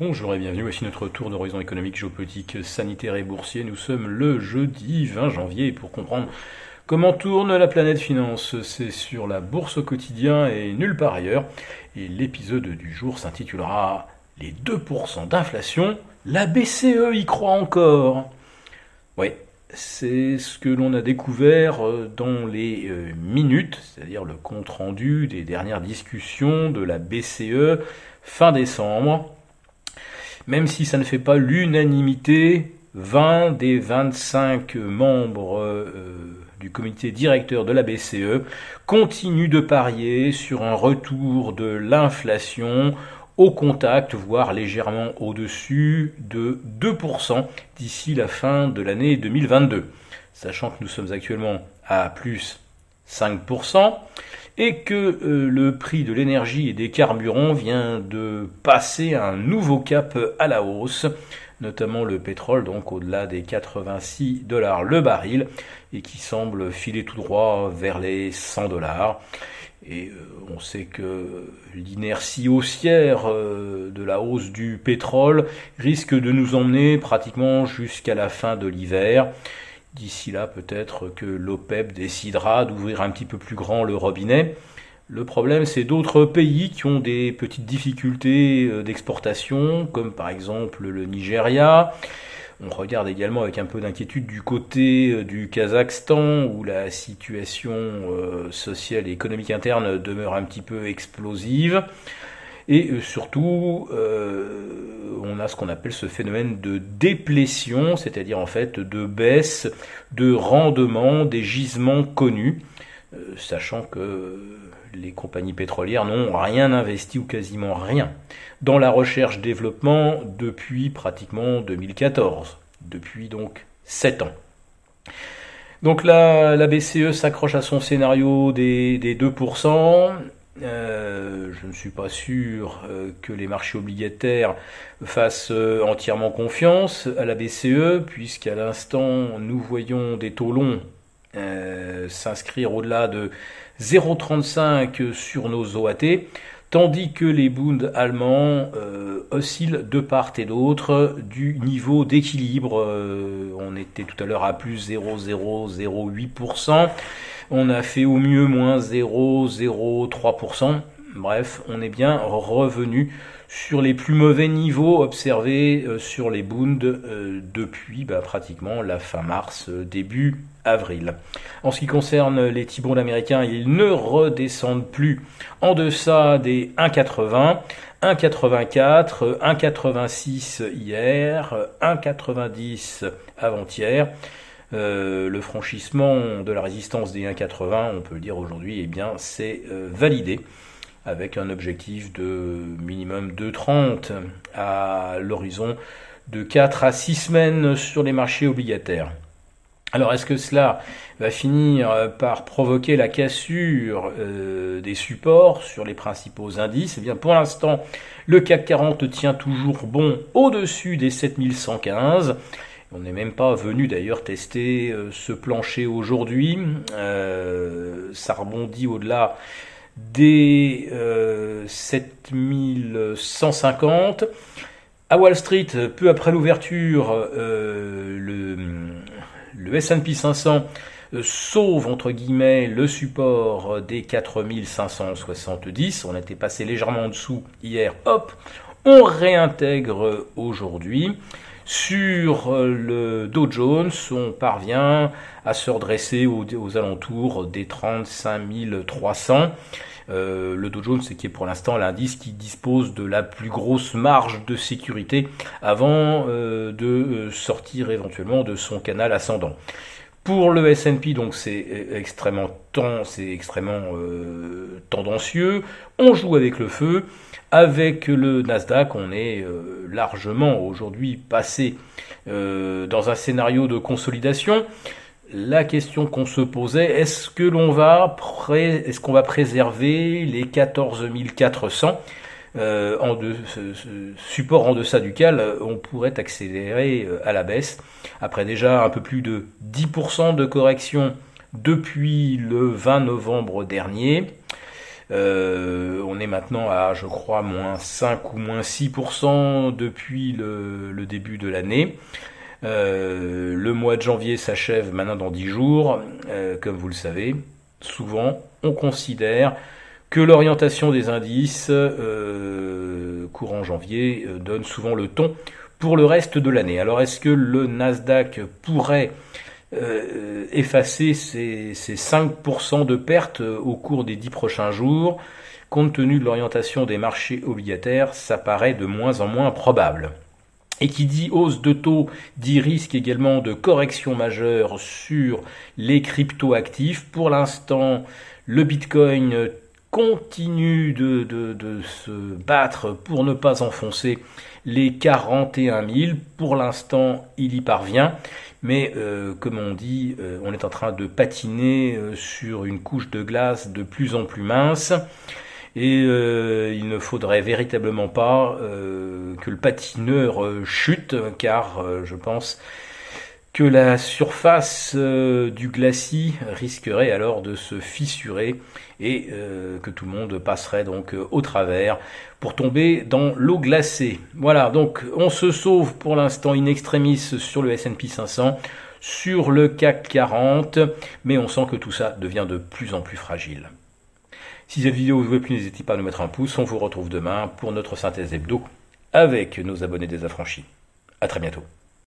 Bonjour et bienvenue, voici notre tour d'horizon économique, géopolitique, sanitaire et boursier. Nous sommes le jeudi 20 janvier pour comprendre comment tourne la planète finance. C'est sur la bourse au quotidien et nulle part ailleurs. Et l'épisode du jour s'intitulera Les 2% d'inflation, la BCE y croit encore. Oui, c'est ce que l'on a découvert euh, dans les euh, minutes, c'est-à-dire le compte rendu des dernières discussions de la BCE fin décembre même si ça ne fait pas l'unanimité, 20 des 25 membres euh, du comité directeur de la BCE continuent de parier sur un retour de l'inflation au contact, voire légèrement au-dessus de 2% d'ici la fin de l'année 2022. Sachant que nous sommes actuellement à plus 5%, et que euh, le prix de l'énergie et des carburants vient de passer un nouveau cap à la hausse, notamment le pétrole, donc au-delà des 86 dollars le baril, et qui semble filer tout droit vers les 100 dollars. Et euh, on sait que l'inertie haussière euh, de la hausse du pétrole risque de nous emmener pratiquement jusqu'à la fin de l'hiver. D'ici là, peut-être que l'OPEP décidera d'ouvrir un petit peu plus grand le robinet. Le problème, c'est d'autres pays qui ont des petites difficultés euh, d'exportation, comme par exemple le Nigeria. On regarde également avec un peu d'inquiétude du côté euh, du Kazakhstan, où la situation euh, sociale et économique interne demeure un petit peu explosive. Et euh, surtout, euh, on a ce qu'on appelle ce phénomène de déplétion, c'est-à-dire en fait de baisse de rendement des gisements connus, euh, sachant que les compagnies pétrolières n'ont rien investi ou quasiment rien dans la recherche-développement depuis pratiquement 2014, depuis donc 7 ans. Donc là, la BCE s'accroche à son scénario des, des 2%. Euh, je ne suis pas sûr euh, que les marchés obligataires fassent euh, entièrement confiance à la BCE, puisqu'à l'instant, nous voyons des taux longs s'inscrire au-delà de 0,35 sur nos OAT, tandis que les Bund allemands oscillent de part et d'autre du niveau d'équilibre. on était tout à l'heure à plus 0,008%. On a fait au mieux moins 0,03%. Bref, on est bien revenu sur les plus mauvais niveaux observés euh, sur les Bund euh, depuis bah, pratiquement la fin mars, euh, début avril. En ce qui concerne les T-bonds américains, ils ne redescendent plus en deçà des 1,80, 1,84, 1,86 hier, 1,90 avant-hier. Euh, le franchissement de la résistance des 1,80, on peut le dire aujourd'hui, eh bien, c'est euh, validé avec un objectif de minimum 2,30 à l'horizon de 4 à 6 semaines sur les marchés obligataires. Alors est-ce que cela va finir par provoquer la cassure euh, des supports sur les principaux indices? Eh bien pour l'instant, le CAC 40 tient toujours bon au-dessus des 7115 on n'est même pas venu d'ailleurs tester euh, ce plancher aujourd'hui. Euh, ça rebondit au-delà des 7150. Euh, à Wall Street, peu après l'ouverture, le, le S&P 500 sauve entre guillemets le support des 4570. On était passé légèrement en dessous hier. Hop, on réintègre aujourd'hui. Sur euh, le Dow Jones, on parvient à se redresser aux, alentours des 35 300. Euh, le Dow Jones, qui est pour l'instant l'indice qui dispose de la plus grosse marge de sécurité avant euh, de sortir éventuellement de son canal ascendant. Pour le S&P, donc c'est extrêmement c'est extrêmement tendancieux. On joue avec le feu. Avec le Nasdaq, on est euh, largement aujourd'hui passé euh, dans un scénario de consolidation. La question qu'on se posait, est-ce que l'on va, est-ce qu'on va préserver les 14 400 euh, en de, support en deçà duquel on pourrait accélérer à la baisse après déjà un peu plus de 10% de correction depuis le 20 novembre dernier. on est maintenant à, je crois, moins 5 ou moins 6% depuis le, début de l'année. le mois de janvier s'achève maintenant dans 10 jours, comme vous le savez. Souvent, on considère que l'orientation des indices courant janvier donne souvent le ton pour le reste de l'année. Alors est-ce que le Nasdaq pourrait euh, effacer ces, 5% de pertes au cours des 10 prochains jours? Compte tenu de l'orientation des marchés obligataires, ça paraît de moins en moins probable. Et qui dit hausse de taux dit risque également de correction majeure sur les crypto-actifs. Pour l'instant, le Bitcoin continue de, de, se battre pour ne pas enfoncer les 41 000. Pour l'instant, il y parvient. Mais euh, comme on dit, euh, on est en train de patiner euh, sur une couche de glace de plus en plus mince. Et il ne faudrait véritablement pas que le patineur chute, car je pense que la surface du glacis risquerait alors de se fissurer et que tout le monde passerait donc au travers pour tomber dans l'eau glacée. Voilà, donc on se sauve pour l'instant in extremis sur le S&P 500, sur le CAC 40, mais on sent que tout ça devient de plus en plus fragile. Si cette vidéo vous a plu, n'hésitez pas à nous mettre un pouce. On vous retrouve demain pour notre synthèse hebdo avec nos abonnés désaffranchis. À très bientôt.